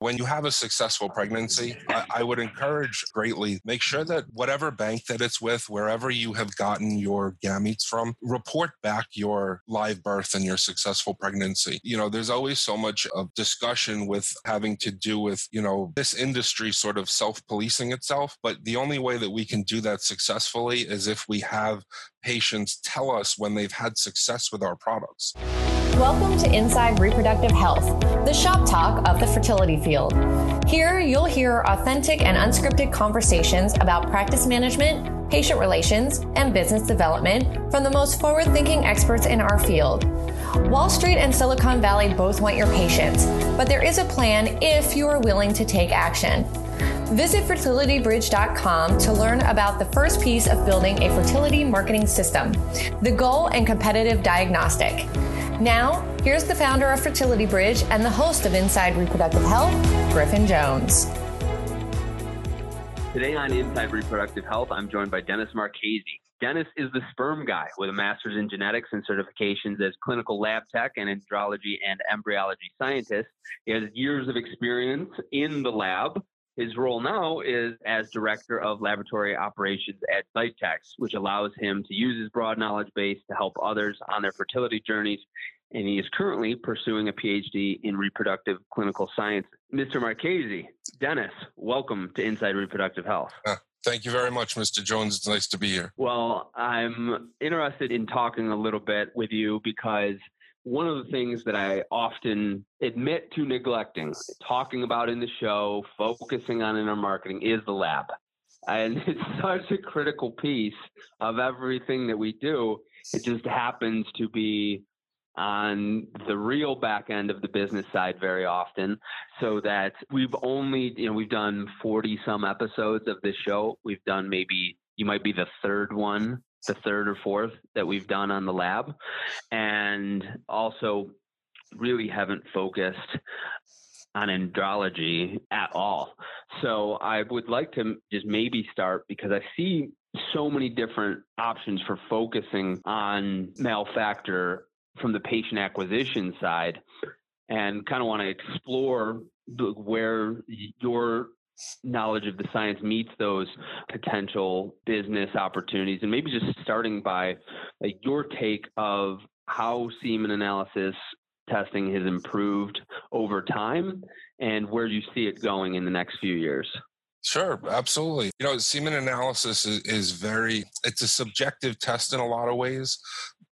When you have a successful pregnancy, I, I, would encourage greatly make sure that whatever bank that it's with, wherever you have gotten your gametes from, report back your live birth and your successful pregnancy. You know, there's always so much of discussion with having to do with, you know, this industry sort of self policing itself. But the only way that we can do that successfully is if we have patients tell us when they've had success with our products. Welcome to Inside Reproductive Health, the shop talk of the fertility field. Here, you'll hear authentic and unscripted conversations about practice management, patient relations, and business development from the most forward thinking experts in our field. Wall Street and Silicon Valley both want your patients, but there is a plan if you are willing to take action. Visit fertilitybridge.com to learn about the first piece of building a fertility marketing system, the goal and competitive diagnostic. Now, here's the founder of Fertility Bridge and the host of Inside Reproductive Health, Griffin Jones. Today on Inside Reproductive Health, I'm joined by Dennis Marchese. Dennis is the sperm guy with a master's in genetics and certifications as clinical lab tech and andrology and embryology scientist. He has years of experience in the lab his role now is as director of laboratory operations at Xytex, which allows him to use his broad knowledge base to help others on their fertility journeys. And he is currently pursuing a PhD in reproductive clinical science. Mr. Marchese, Dennis, welcome to Inside Reproductive Health. Uh, thank you very much, Mr. Jones. It's nice to be here. Well, I'm interested in talking a little bit with you because one of the things that I often admit to neglecting, talking about in the show, focusing on in our marketing is the lab. And it's such a critical piece of everything that we do. It just happens to be on the real back end of the business side very often so that we've only you know we've done 40 some episodes of this show we've done maybe you might be the third one the third or fourth that we've done on the lab, and also really haven't focused on andrology at all. So I would like to just maybe start because I see so many different options for focusing on male factor from the patient acquisition side and kind of want to explore where your knowledge of the science meets those potential business opportunities and maybe just starting by like your take of how semen analysis testing has improved over time and where you see it going in the next few years Sure, absolutely. You know, semen analysis is, is, very, it's a subjective test in a lot of ways,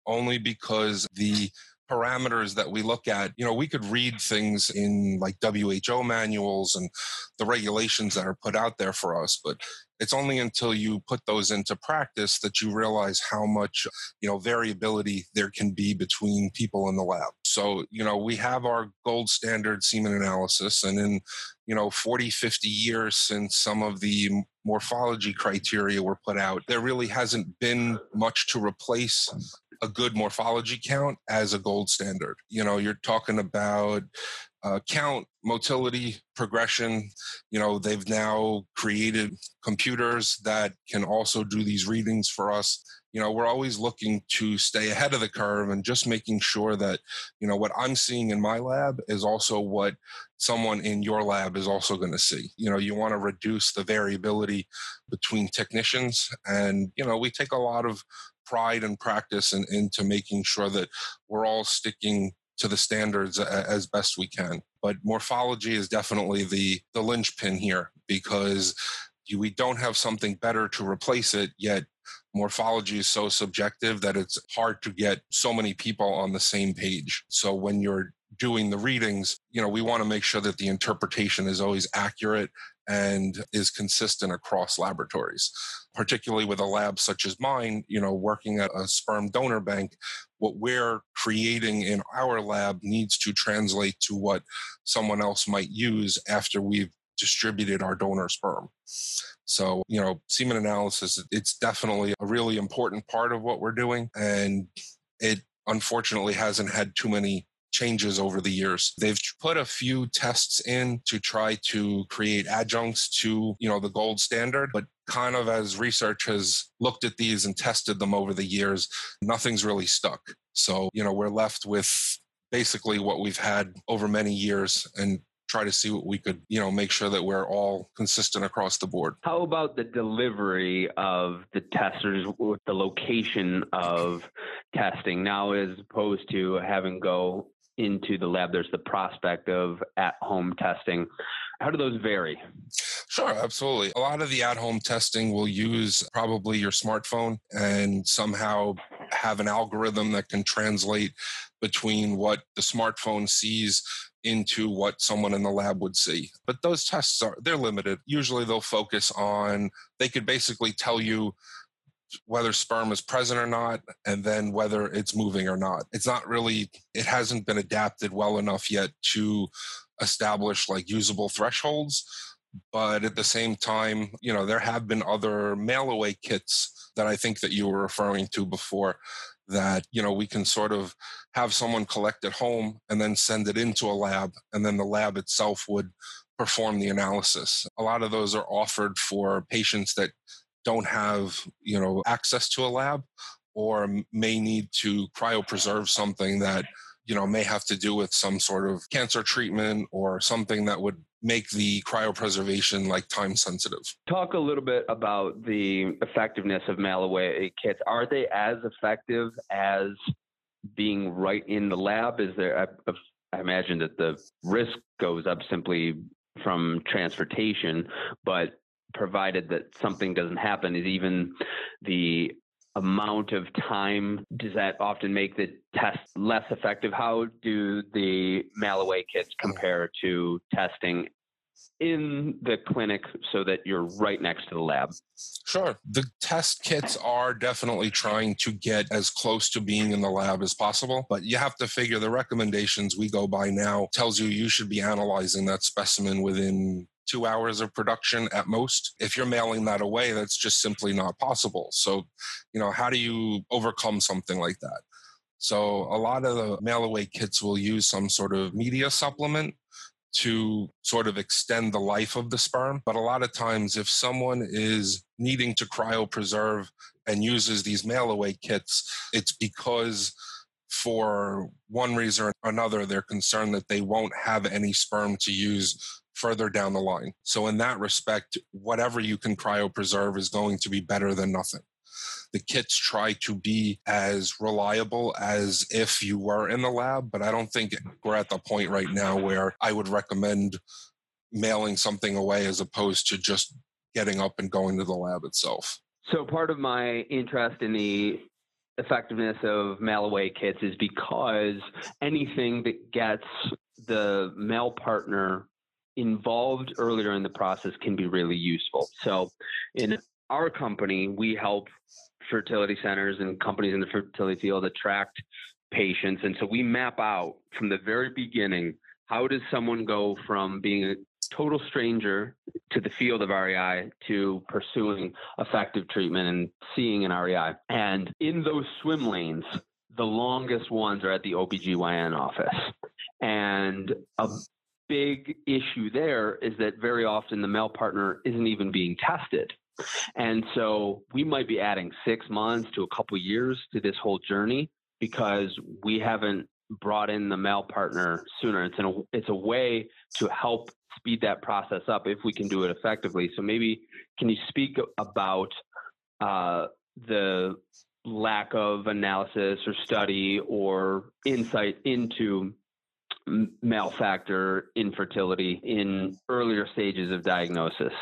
only because the parameters that we look at, you know, we could read things in like WHO manuals and the regulations that are put out there for us, but it's only until you put those into practice that you realize how much, you know, variability there can be between people in the lab. So, you know, we have our gold standard semen analysis and in, you know, 40, 50 years since some of the morphology criteria were put out, there really hasn't been much to replace a good morphology count as a gold standard. You know, you're talking about uh, count, motility, progression. You know, they've now created computers that can also do these readings for us. You know, we're always looking to stay ahead of the curve and just making sure that, you know, what I'm seeing in my lab is also what someone in your lab is also going to see. You know, you want to reduce the variability between technicians. And, you know, we take a lot of pride and practice and into making sure that we're all sticking to the standards as best we can. But morphology is definitely the the linchpin here because we don't have something better to replace it yet morphology is so subjective that it's hard to get so many people on the same page so when you're doing the readings you know we want to make sure that the interpretation is always accurate and is consistent across laboratories particularly with a lab such as mine you know working at a sperm donor bank what we're creating in our lab needs to translate to what someone else might use after we've distributed our donor sperm. So you know semen analysis it's definitely a really important part of what we're doing and it unfortunately hasn't had too many changes over the years. They've put a few tests in to try to create adjuncts to, you know, the gold standard, but kind of as research has looked at these and tested them over the years, nothing's really stuck. So, you know, we're left with basically what we've had over many years and try to see what we could, you know, make sure that we're all consistent across the board. How about the delivery of the testers with the location of testing now as opposed to having go into the lab? There's the prospect of at home testing. How do those vary? Sure, absolutely. A lot of the at home testing will use probably your smartphone and somehow have an algorithm that can translate between what the smartphone sees into what someone in the lab would see. But those tests are they're limited. Usually they'll focus on they could basically tell you whether sperm is present or not and then whether it's moving or not. It's not really it hasn't been adapted well enough yet to establish like usable thresholds but at the same time you know there have been other mail away kits that i think that you were referring to before that you know we can sort of have someone collect at home and then send it into a lab and then the lab itself would perform the analysis a lot of those are offered for patients that don't have you know access to a lab or may need to cryopreserve something that you know may have to do with some sort of cancer treatment or something that would make the cryopreservation like time sensitive. Talk a little bit about the effectiveness of mail away kits. Are they as effective as being right in the lab? Is there, I, I imagine that the risk goes up simply from transportation, but provided that something doesn't happen, is even the amount of time does that often make the test less effective? How do the mail away kits compare to testing in the clinic so that you're right next to the lab? Sure. The test kits are definitely trying to get as close to being in the lab as possible, but you have to figure the recommendations we go by now tells you you should be analyzing that specimen within two hours of production at most. If you're mailing that away, that's just simply not possible. So, you know, how do you overcome something like that? So, a lot of the mail away kits will use some sort of media supplement to sort of extend the life of the sperm. But a lot of times, if someone is needing to cryopreserve and uses these mail away kits, it's because for one reason or another, they're concerned that they won't have any sperm to use further down the line. So, in that respect, whatever you can cryopreserve is going to be better than nothing. The kits try to be as reliable as if you were in the lab, but I don't think we're at the point right now where I would recommend mailing something away as opposed to just getting up and going to the lab itself. So, part of my interest in the effectiveness of mail away kits is because anything that gets the male partner involved earlier in the process can be really useful. So, in our company, we help fertility centers and companies in the fertility field attract patients. And so we map out from the very beginning how does someone go from being a total stranger to the field of REI to pursuing effective treatment and seeing an REI. And in those swim lanes, the longest ones are at the OBGYN office. And a big issue there is that very often the male partner isn't even being tested. And so we might be adding six months to a couple years to this whole journey because we haven't brought in the male partner sooner. It's a, it's a way to help speed that process up if we can do it effectively. So maybe can you speak about uh, the lack of analysis or study or insight into male factor infertility in earlier stages of diagnosis?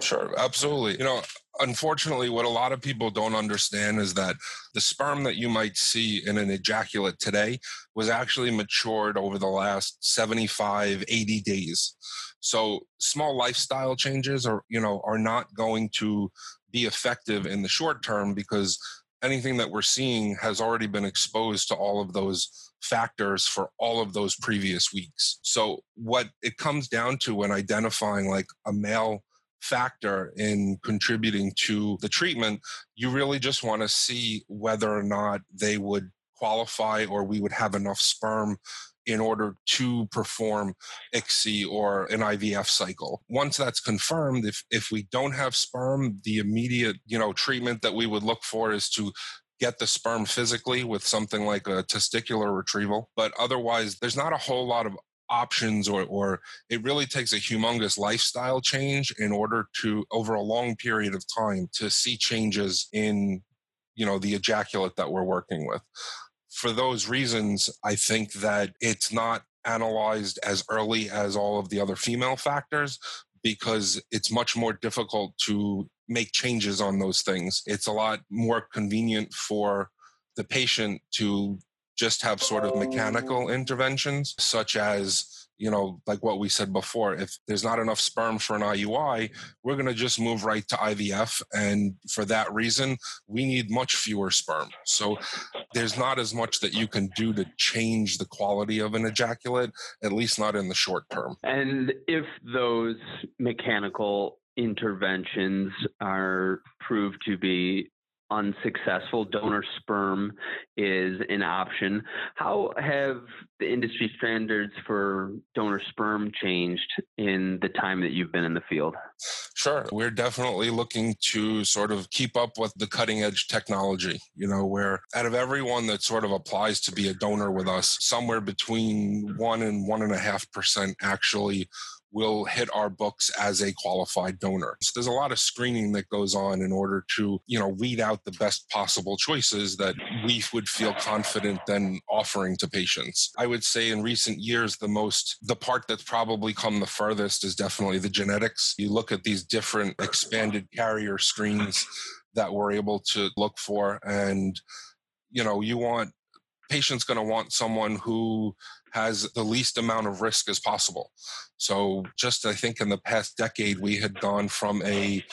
Sure, absolutely. You know, unfortunately, what a lot of people don't understand is that the sperm that you might see in an ejaculate today was actually matured over the last 75, 80 days. So small lifestyle changes are, you know, are not going to be effective in the short term because anything that we're seeing has already been exposed to all of those factors for all of those previous weeks. So, what it comes down to when identifying like a male factor in contributing to the treatment, you really just want to see whether or not they would qualify or we would have enough sperm in order to perform ICSI or an IVF cycle. Once that's confirmed, if if we don't have sperm, the immediate you know treatment that we would look for is to get the sperm physically with something like a testicular retrieval. But otherwise, there's not a whole lot of options or or it really takes a humongous lifestyle change in order to over a long period of time to see changes in you know the ejaculate that we're working with for those reasons i think that it's not analyzed as early as all of the other female factors because it's much more difficult to make changes on those things. It's a lot more convenient for the patient to just have sort of mechanical interventions, such as you know, like what we said before, if there's not enough sperm for an IUI, we're going to just move right to IVF. And for that reason, we need much fewer sperm. So there's not as much that you can do to change the quality of an ejaculate, at least not in the short term. And if those mechanical interventions are proved to be unsuccessful, donor sperm is an option. How have the industry standards for donor sperm changed in the time that you've been in the field? Sure. We're definitely looking to sort of keep up with the cutting edge technology, you know, where out of everyone that sort of applies to be a donor with us, somewhere between one and one and a half percent actually will hit our books as a qualified donor. So there's a lot of screening that goes on in order to, you know, weed out the best possible choices that we would feel confident then offering to patients. I would say in recent years the most the part that's probably come the furthest is definitely the genetics. You look at these different expanded carrier screens that we're able to look for and you know, you want patient's going to want someone who has the least amount of risk as possible. So, just I think in the past decade, we had gone from a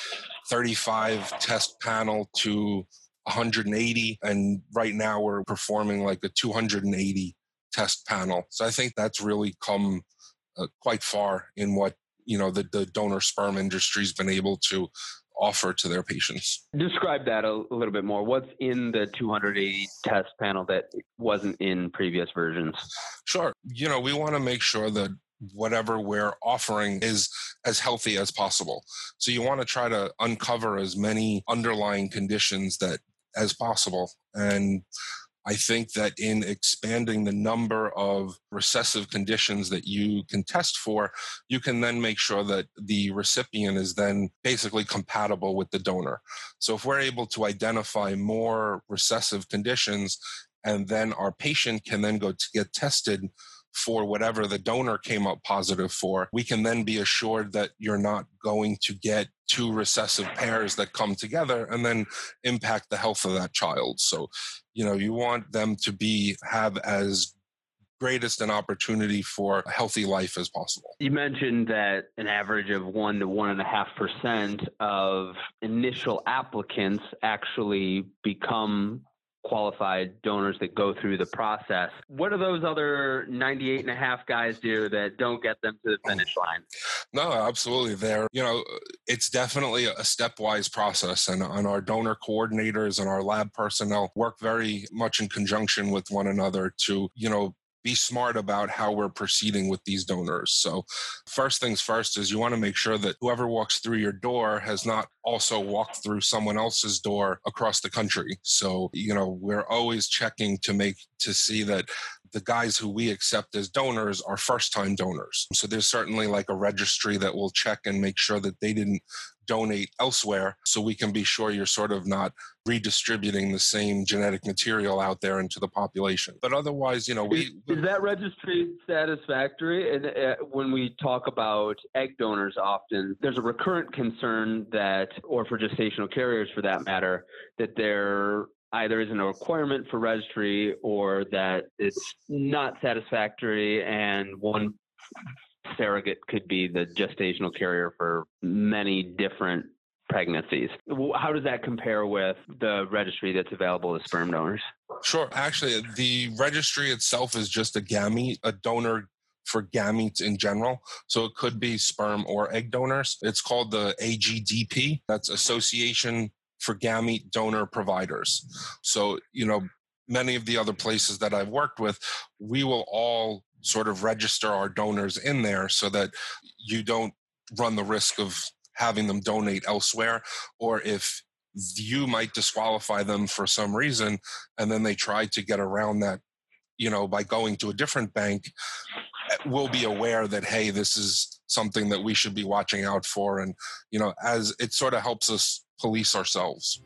35 test panel to 180, and right now we're performing like a 280 test panel. So, I think that's really come uh, quite far in what you know the, the donor sperm industry's been able to offer to their patients. Describe that a, a, little bit more. What's in the 280 test panel that wasn't in previous versions? Sure. You know, we want to make sure that whatever we're offering is as healthy as possible. So you want to try to uncover as many underlying conditions that as possible and I think that in expanding the number of recessive conditions that you can test for, you can then make sure that the recipient is then basically compatible with the donor. So if we're able to identify more recessive conditions, and then our patient can then go to get tested for whatever the donor came up positive for, we can then be assured that you're not going to get two recessive pairs that come together and then impact the health of that child. So, you know, you want them to be have as greatest an opportunity for a healthy life as possible. You mentioned that an average of one to one and a half percent of initial applicants actually become qualified donors that go through the process. What do those other 98 and a half guys do that don't get them to the finish line? No, absolutely. There, you know, it's definitely a stepwise process and, and our donor coordinators and our lab personnel work very much in conjunction with one another to, you know, be smart about how we're proceeding with these donors. So, first things first is you want to make sure that whoever walks through your door has not also walked through someone else's door across the country. So, you know, we're always checking to make to see that the guys who we accept as donors are first time donors. So there's certainly like a registry that will check and make sure that they didn't donate elsewhere so we can be sure you're sort of not redistributing the same genetic material out there into the population. But otherwise, you know, we is that registry satisfactory? And uh, when we talk about egg donors, often there's a recurrent concern that, or for gestational carriers for that matter, that there either isn't a requirement for registry or that it's not satisfactory and one surrogate could be the gestational carrier for many different pregnancies. How does that compare with the registry that's available to sperm donors? Sure. Actually, the registry itself is just a gamete, a donor for gametes in general. So it could be sperm or egg donors. It's called the AGDP. That's Association for Gamete Donor Providers. So, you know, many of the other places that I've worked with, we will all sort of register our donors in there so that you don't run the risk of having them donate elsewhere or if you might disqualify them for some reason and then they try to get around that you know by going to a different bank will be aware that hey this is something that we should be watching out for. And you know as it sort of helps us police ourselves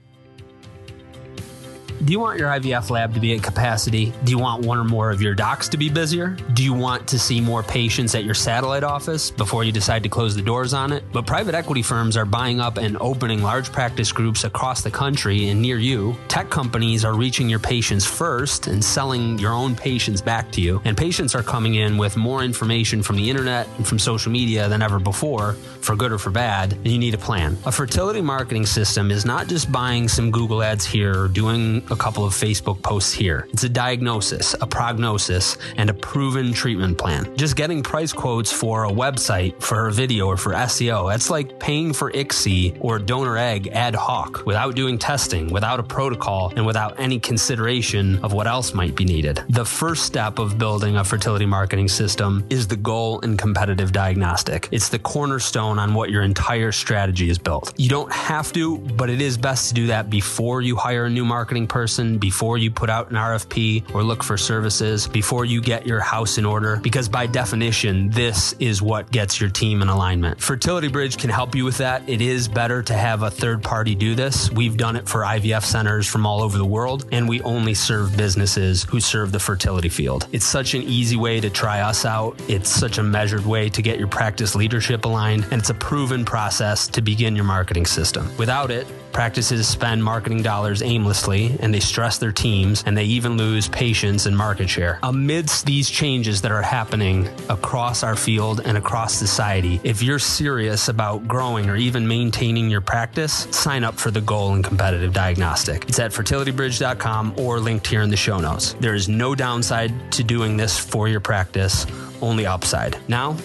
do you want your IVF lab to be at capacity? Do you want one or more of your docs to be busier? Do you want to see more patients at your satellite office before you decide to close the doors on it? But private equity firms are buying up and opening large practice groups across the country and near you. Tech companies are reaching your patients first and selling your own patients back to you. And patients are coming in with more information from the internet and from social media than ever before, for good or for bad, and you need a plan. A fertility marketing system is not just buying some Google ads here or doing a couple of Facebook posts here. It's a diagnosis, a prognosis, and a proven treatment plan. Just getting price quotes for a website, for a video, or for SEO, that's like paying for ICSI or donor egg ad hoc without doing testing, without a protocol, and without any consideration of what else might be needed. The first step of building a fertility marketing system is the goal and competitive diagnostic. It's the cornerstone on what your entire strategy is built. You don't have to, but it is best to do that before you hire a new marketing person person before you put out an RFP or look for services, before you get your house in order, because by definition, this is what gets your team in alignment. Fertility Bridge can help you with that. It is better to have a third party do this. We've done it for IVF centers from all over the world, and we only serve businesses who serve the fertility field. It's such an easy way to try us out. It's such a measured way to get your practice leadership aligned, and it's a proven process to begin your marketing system. Without it, practices spend marketing dollars aimlessly and they stress their teams, and they even lose patience and market share. Amidst these changes that are happening across our field and across society, if you're serious about growing or even maintaining your practice, sign up for the Goal and Competitive Diagnostic. It's at fertilitybridge.com or linked here in the show notes. There is no downside to doing this for your practice, only upside. Now,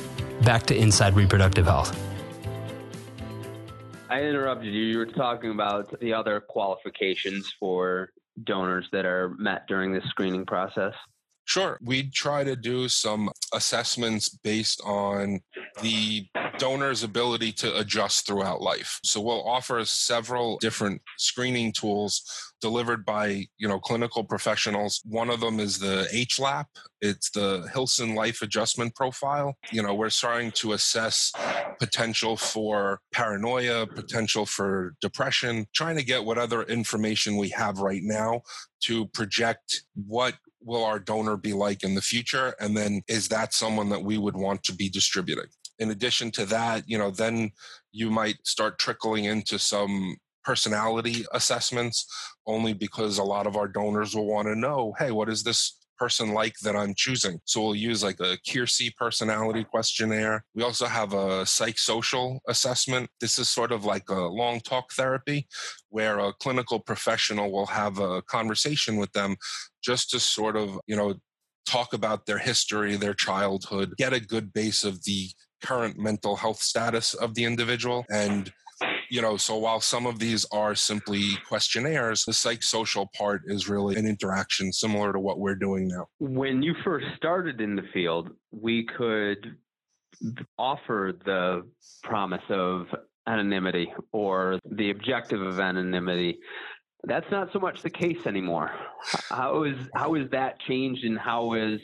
back to Inside Reproductive Health. I interrupted you. You were talking about the other qualifications for donors that are met during this screening process? Sure. We try to do some assessments based on the donor's ability to adjust throughout life. So we'll offer several different screening tools delivered by, you know, clinical professionals. One of them is the HLAP. It's the Hilson Life Adjustment Profile. You know, we're starting to assess potential for paranoia, potential for depression, trying to get what other information we have right now to project what will our donor be like in the future? And then is that someone that we would want to be distributing? In addition to that, you know, then you might start trickling into some personality assessments only because a lot of our donors will want to know, hey, what is this person like that I'm choosing. So we'll use like a Keirsey personality questionnaire. We also have a psychosocial assessment. This is sort of like a long talk therapy where a clinical professional will have a conversation with them just to sort of, you know, talk about their history, their childhood, get a good base of the current mental health status of the individual and you know, so while some of these are simply questionnaires, the psychosocial part is really an interaction similar to what we're doing now. When you first started in the field, we could offer the promise of anonymity or the objective of anonymity. That's not so much the case anymore. How is how is that changed and how is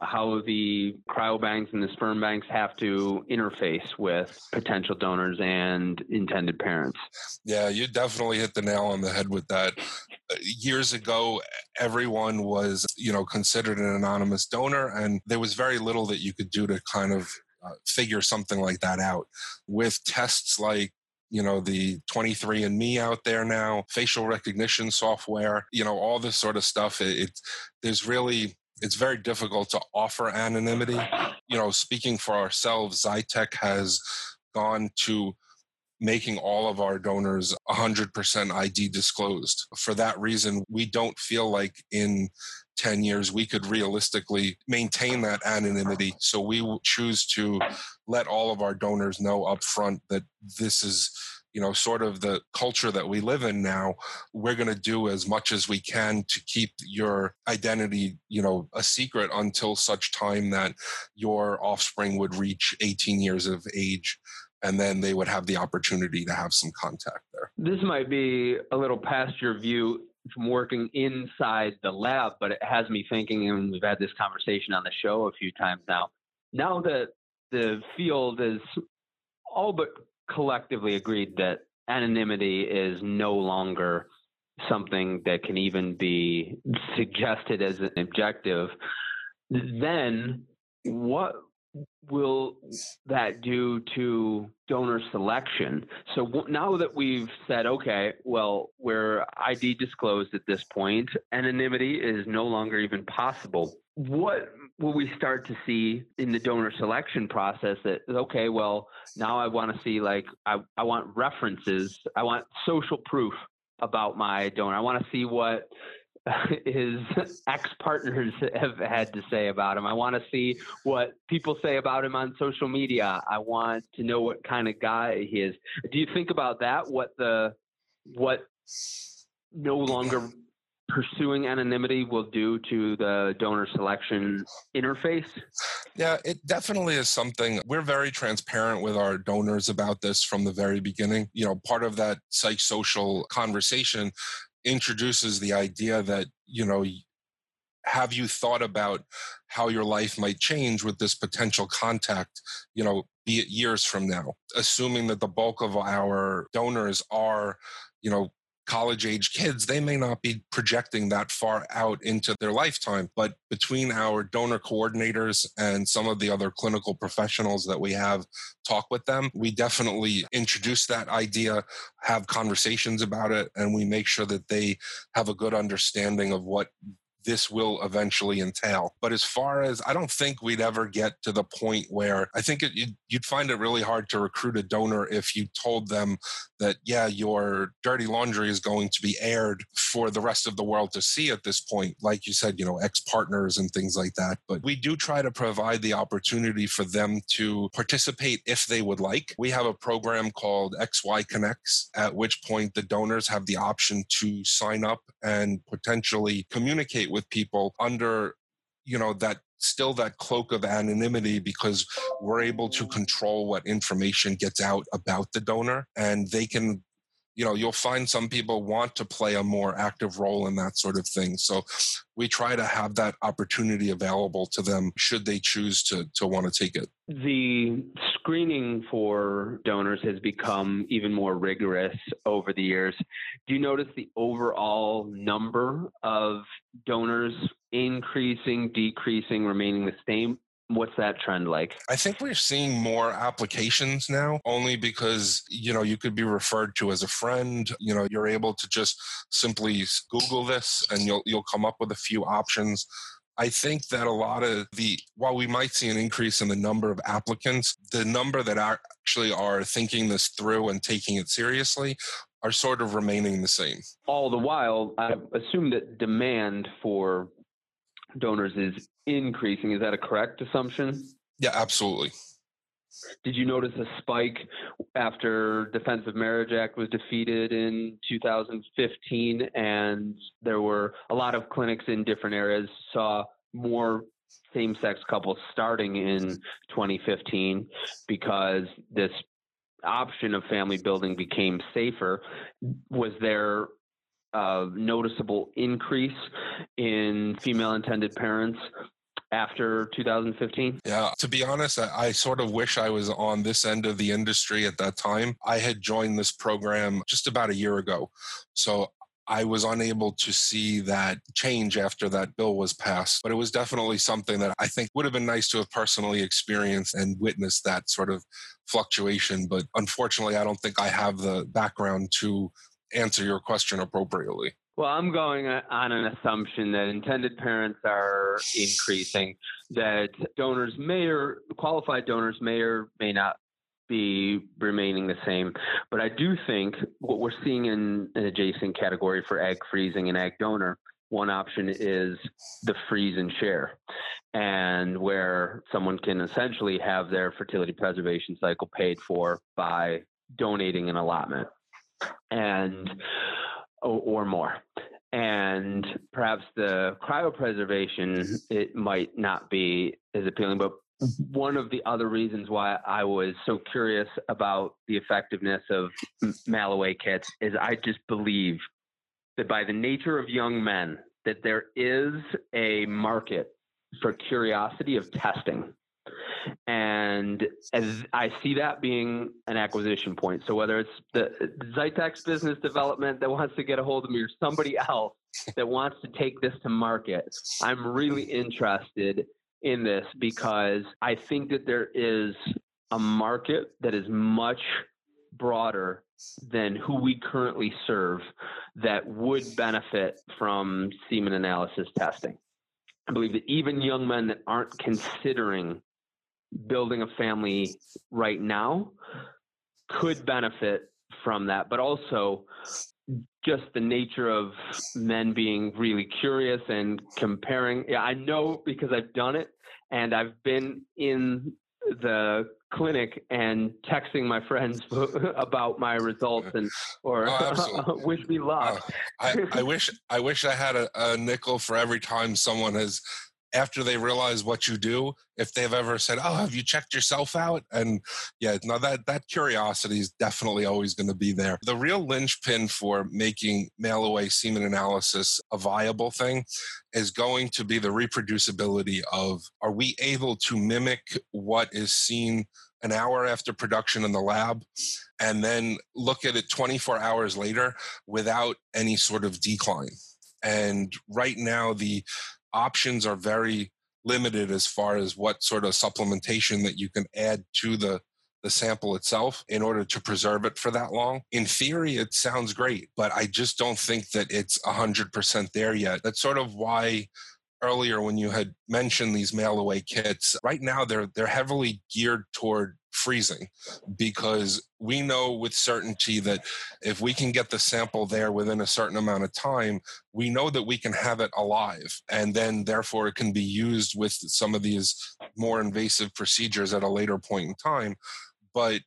how the cryobanks and the sperm banks have to interface with potential donors and intended parents. Yeah, you definitely hit the nail on the head with that. Years ago, everyone was, you know, considered an anonymous donor, and there was very little that you could do to kind of uh, figure something like that out. With tests like you know the 23andme out there now facial recognition software you know all this sort of stuff it, it, there's really it's very difficult to offer anonymity. You know, speaking for ourselves, Xytex has gone to making all of our donors 100% ID disclosed. For that reason, we don't feel like in 10 years we could realistically maintain that anonymity. So we choose to let all of our donors know upfront that this is you know sort of the culture that we live in now we're going to do as much as we can to keep your identity you know a secret until such time that your offspring would reach 18 years of age and then they would have the opportunity to have some contact there. This might be a little past your view from working inside the lab but it has me thinking and we've had this conversation on the show a few times now. Now that the field is all but collectively agreed that anonymity is no longer something that can even be suggested as an objective, then what will that do to donor selection? So now that we've said, okay, well, we're ID disclosed at this point, anonymity is no longer even possible. What will we start to see in the donor selection process that okay well now i want to see like I, I want references i want social proof about my donor i want to see what his ex partners have had to say about him i want to see what people say about him on social media i want to know what kind of guy he is do you think about that what the what no longer pursuing anonymity will do to the donor selection interface? Yeah, it definitely is something. We're very transparent with our donors about this from the very beginning. You know, part of that psychosocial conversation introduces the idea that, you know, have you thought about how your life might change with this potential contact, you know, be it years from now, assuming that the bulk of our donors are, you know, college age kids, they may not be projecting that far out into their lifetime. But between our donor coordinators and some of the other clinical professionals that we have talk with them, we definitely introduce that idea, have conversations about it, and we make sure that they have a good understanding of what this will eventually entail. But as far as I don't think we'd ever get to the point where I think it, you'd, you'd, find it really hard to recruit a donor if you told them that, yeah, your dirty laundry is going to be aired for the rest of the world to see at this point. Like you said, you know, ex partners and things like that. But we do try to provide the opportunity for them to participate if they would like. We have a program called XY Connects, at which point the donors have the option to sign up and potentially communicate with people under you know that still that cloak of anonymity because we're able to control what information gets out about the donor and they can you know you'll find some people want to play a more active role in that sort of thing. So we try to have that opportunity available to them should they choose to to want to take it. The screening for donors has become even more rigorous over the years. Do you notice the overall number of donors increasing decreasing remaining the same What's that trend like? I think we're seeing more applications now only because, you know, you could be referred to as a friend. You know, you're able to just simply Google this and you'll you'll come up with a few options. I think that a lot of the, while we might see an increase in the number of applicants, the number that actually are thinking this through and taking it seriously are sort of remaining the same. All the while, I assume that demand for donors is increasing. Is that a correct assumption? Yeah, absolutely. Did you notice a spike after Defense of Marriage Act was defeated in 2015 and there were a lot of clinics in different areas saw more same-sex couples starting in 2015 because this option of family building became safer was there a noticeable increase in female intended parents after 2015? Yeah, to be honest, I, I, sort of wish I was on this end of the industry at that time. I had joined this program just about a year ago. So I was unable to see that change after that bill was passed. But it was definitely something that I think would have been nice to have personally experienced and witnessed that sort of fluctuation. But unfortunately, I don't think I have the background to answer your question appropriately. Well, I'm going on an assumption that intended parents are increasing, that donors may or qualified donors may or may not be remaining the same. But I do think what we're seeing in an adjacent category for egg freezing and egg donor, one option is the freeze and share, and where someone can essentially have their fertility preservation cycle paid for by donating an allotment and or, or more. And perhaps the cryopreservation it might not be as appealing but one of the other reasons why I was so curious about the effectiveness of Malloway kits is I just believe that by the nature of young men that there is a market for curiosity of testing And as I see that being an acquisition point. So whether it's the Xytex business development that wants to get a hold of me or somebody else that wants to take this to market, I'm really interested in this because I think that there is a market that is much broader than who we currently serve that would benefit from semen analysis testing. I believe that even young men that aren't considering building a family right now could benefit from that, but also just the nature of men being really curious and comparing. Yeah, I know because I've done it and I've been in the clinic and texting my friends about my results and or oh, wish me luck. Uh, I, I, wish I wish I had a, a nickel for every time someone has after they realize what you do, if they've ever said, "Oh, have you checked yourself out?" and yeah, now that that curiosity is definitely always going to be there. The real linchpin for making mail away semen analysis a viable thing is going to be the reproducibility of: Are we able to mimic what is seen? An hour after production in the lab, and then look at it 24 hours later without any sort of decline. And right now, the options are very limited as far as what sort of supplementation that you can add to the the sample itself in order to preserve it for that long. In theory, it sounds great, but I just don't think that it's 100% there yet. That's sort of why earlier when you had mentioned these mail away kits, right now they're they're heavily geared toward freezing because we know with certainty that if we can get the sample there within a certain amount of time, we know that we can have it alive. And then, therefore, it can be used with some of these more invasive procedures at a later point in time. But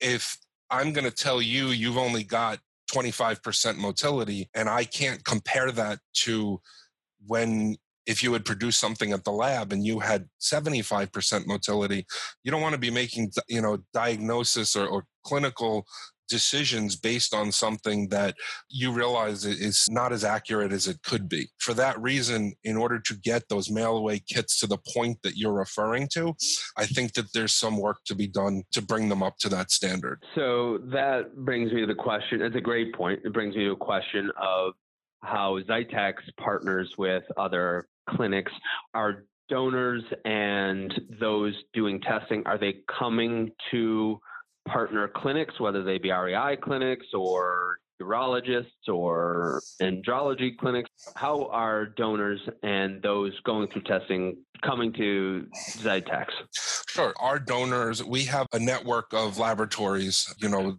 if I'm going to tell you, you've only got 25% motility, and I can't compare that to when if you had produced something at the lab and you had 75% motility, you don't want to be making, you know, diagnosis or, or clinical decisions based on something that you realize is not as accurate as it could be. For that reason, in order to get those mail away kits to the point that you're referring to, I think that there's some work to be done to bring them up to that standard. So that brings me to the question. It's a great point. It brings me to a question of how Xytex partners with other clinics are donors and those doing testing are they coming to partner clinics whether they be rei clinics or urologists or andrology clinics? How are donors and those going through testing coming to Xytex sure. Our donors we have a network of laboratories you know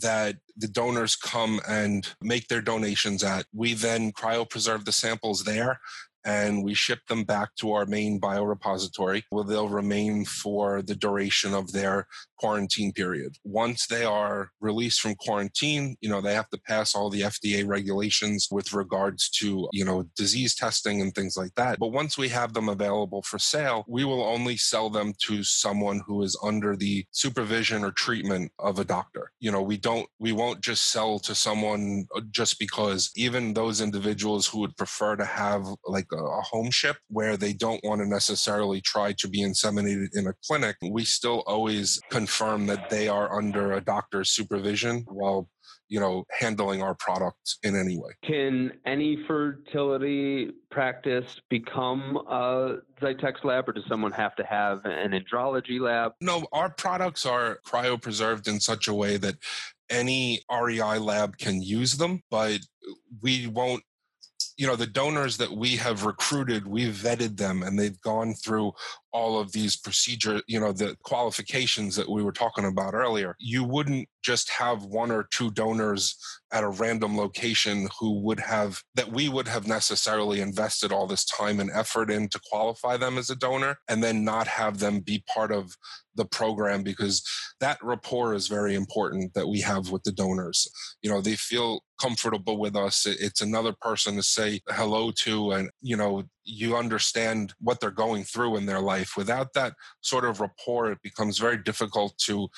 that the donors come and make their donations at. We then cryopreserve the samples there and we ship them back to our main biorepository where they'll remain for the duration of their quarantine period. Once they are released from quarantine, you know, they have to pass all the FDA regulations with regards to, you know, disease testing and things like that. But once we have them available for sale, we will only sell them to someone who is under the supervision or treatment of a doctor. You know, we don't, we won't just sell to someone uh, just because even those individuals who would prefer to have like a, a home ship where they don't want to necessarily try to be inseminated in a clinic, we still always confirm that they are under a doctor's supervision while you know handling our product in any way. Can any fertility practice become a Xytex lab or does someone have to have an andrology lab? No our products are cryopreserved in such a way that any rei lab can use them but we won't you know the donors that we have recruited we've vetted them and they've gone through all of these procedure you know the qualifications that we were talking about earlier you wouldn't just have one or two donors at a random location who would have that we would have necessarily invested all this time and effort in to qualify them as a donor and then not have them be part of the program because that rapport is very important that we have with the donors. You know they feel comfortable with us. It's another person to say hello to and you know you understand what they're going through in their life without that sort of rapport it becomes very difficult to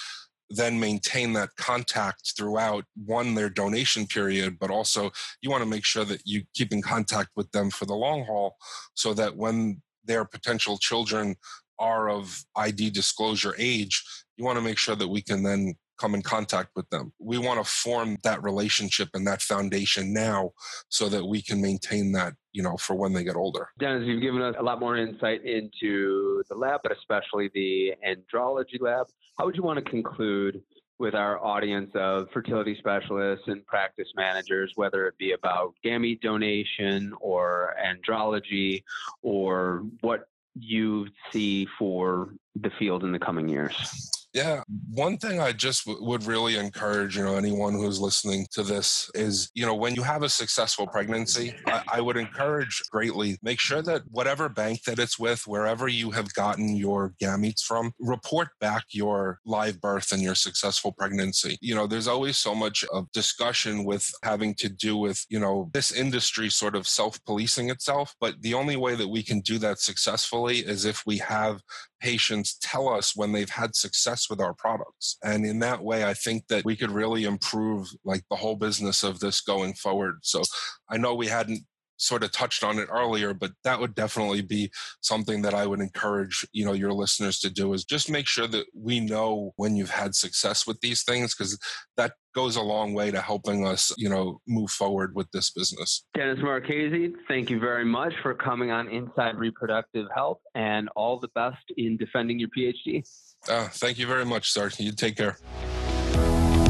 then maintain that contact throughout one their donation period but also you want to make sure that you keep in contact with them for the long haul so that when their potential children are of ID disclosure age, you want to make sure that we can then come in contact with them. We want to form that relationship and that foundation now so that we can maintain that, you know, for when they get older. Dennis, you've given us a lot more insight into the lab, but especially the andrology lab. How would you want to conclude with our audience of fertility specialists and practice managers, whether it be about gamete donation or andrology or what you see for the field in the coming years? Yeah, one thing I just w- would really encourage, you know, anyone who's listening to this is, you know, when you have a successful pregnancy, I, I would encourage greatly make sure that whatever bank that it's with, wherever you have gotten your gametes from, report back your live birth and your successful pregnancy. You know, there's always so much of discussion with having to do with, you know, this industry sort of self-policing itself, but the only way that we can do that successfully is if we have patients tell us when they've had success with our products. And in that way, I think that we could really improve like the whole business of this going forward. So I know we hadn't sort of touched on it earlier but that would definitely be something that i would encourage you know your listeners to do is just make sure that we know when you've had success with these things because that goes a long way to helping us you know move forward with this business. Dennis marchese thank you very much for coming on inside reproductive health and all the best in defending your phd uh, thank you very much sir. You take care